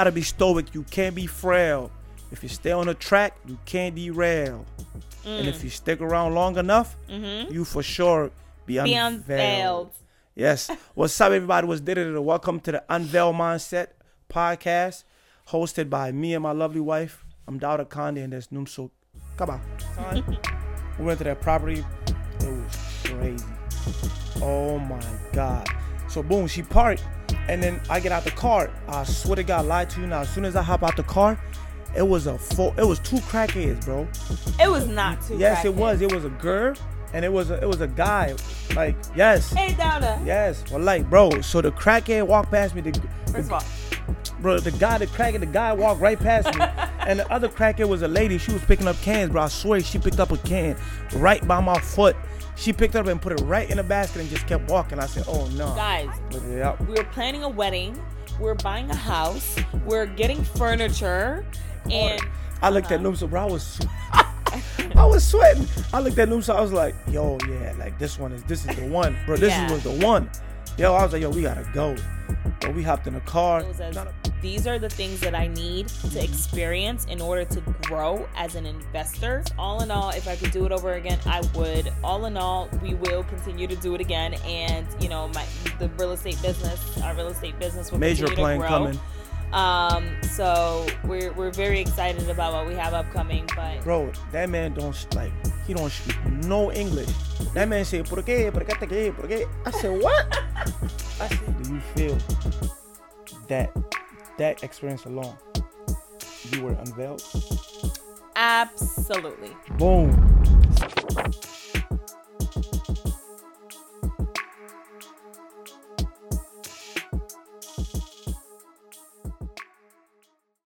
gotta be stoic. You can't be frail. If you stay on the track, you can't derail. And Mm. if you stick around long enough, you for sure be, Mm-hmm. Be unveiled. unveiled. Yes. What's up, everybody? What's did it? Welcome to the Unveil Mindset podcast, hosted by me and my lovely wife. I'm Dowda Kande, and there's Numso. Come on. we went to that property. It was crazy. Oh my God. So, boom, she parked, and then I get out the car. I swear to God, lied to you now. As soon as I hop out the car, it was a full, it was two crackheads, bro. It was not two. Yes, it was. It was a girl, and it was a, it was a guy. Like, yes. Hey, Dowda. Yes, well, like, bro. So the crackhead walked past me. The, First of all, bro, the guy, the crackhead, the guy walked right past me, and the other crackhead was a lady. She was picking up cans, bro. I swear, she picked up a can right by my foot. She picked it up and put it right in the basket and just kept walking. I said, "Oh no." guys, we were planning a wedding. We're buying a house. We're getting furniture, and I looked at Noomsa, bro. I was, I was sweating. I looked at Noomsa. I was like, "Yo, yeah, like this one is this is the one, bro. This Yeah. was the one." Yo, I was like, "Yo, we gotta go." But we hopped in the car. It was as, Not a- these are the things that I need to experience in order to grow as an investor. All in all, if I could do it over again, I would. All in all, we will continue to do it again, and you know, my the real estate business, our real estate business will Major continue plane to grow. coming. Um, so we're we're very excited about what we have upcoming, but Bro, that man don't like he don't speak no English. That man said, "Por qué? Por qué? te qué? Por qué?" I said, "What?" I said, "Do you feel that that experience alone, you were unveiled?" absolutely. Boom.